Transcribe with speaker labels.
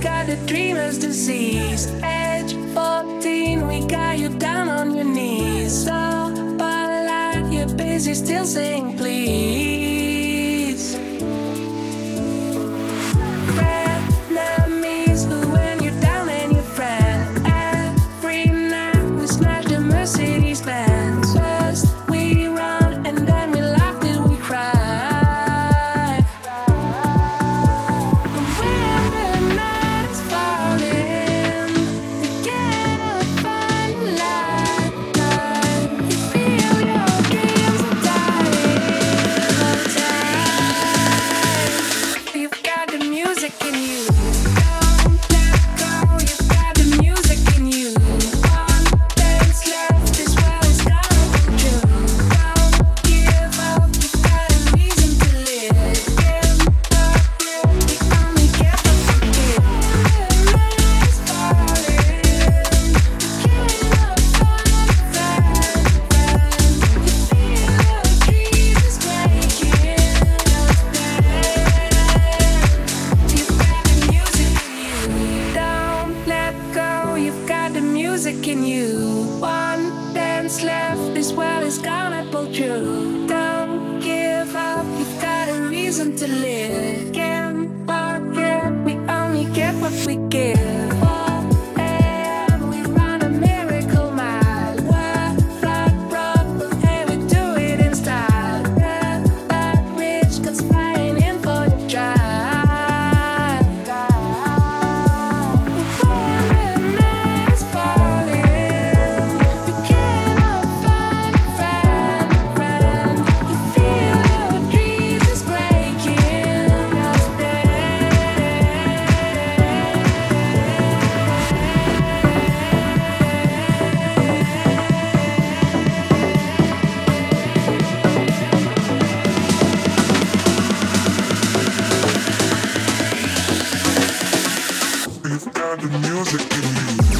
Speaker 1: got the dreamer's disease. Edge 14, we got you down on your knees. So, but you're busy still saying please. music in you. One dance left, this world is gonna pull you. Don't give up, you've got a reason to live. Can't forget, we only get what we get. you've got the music in you.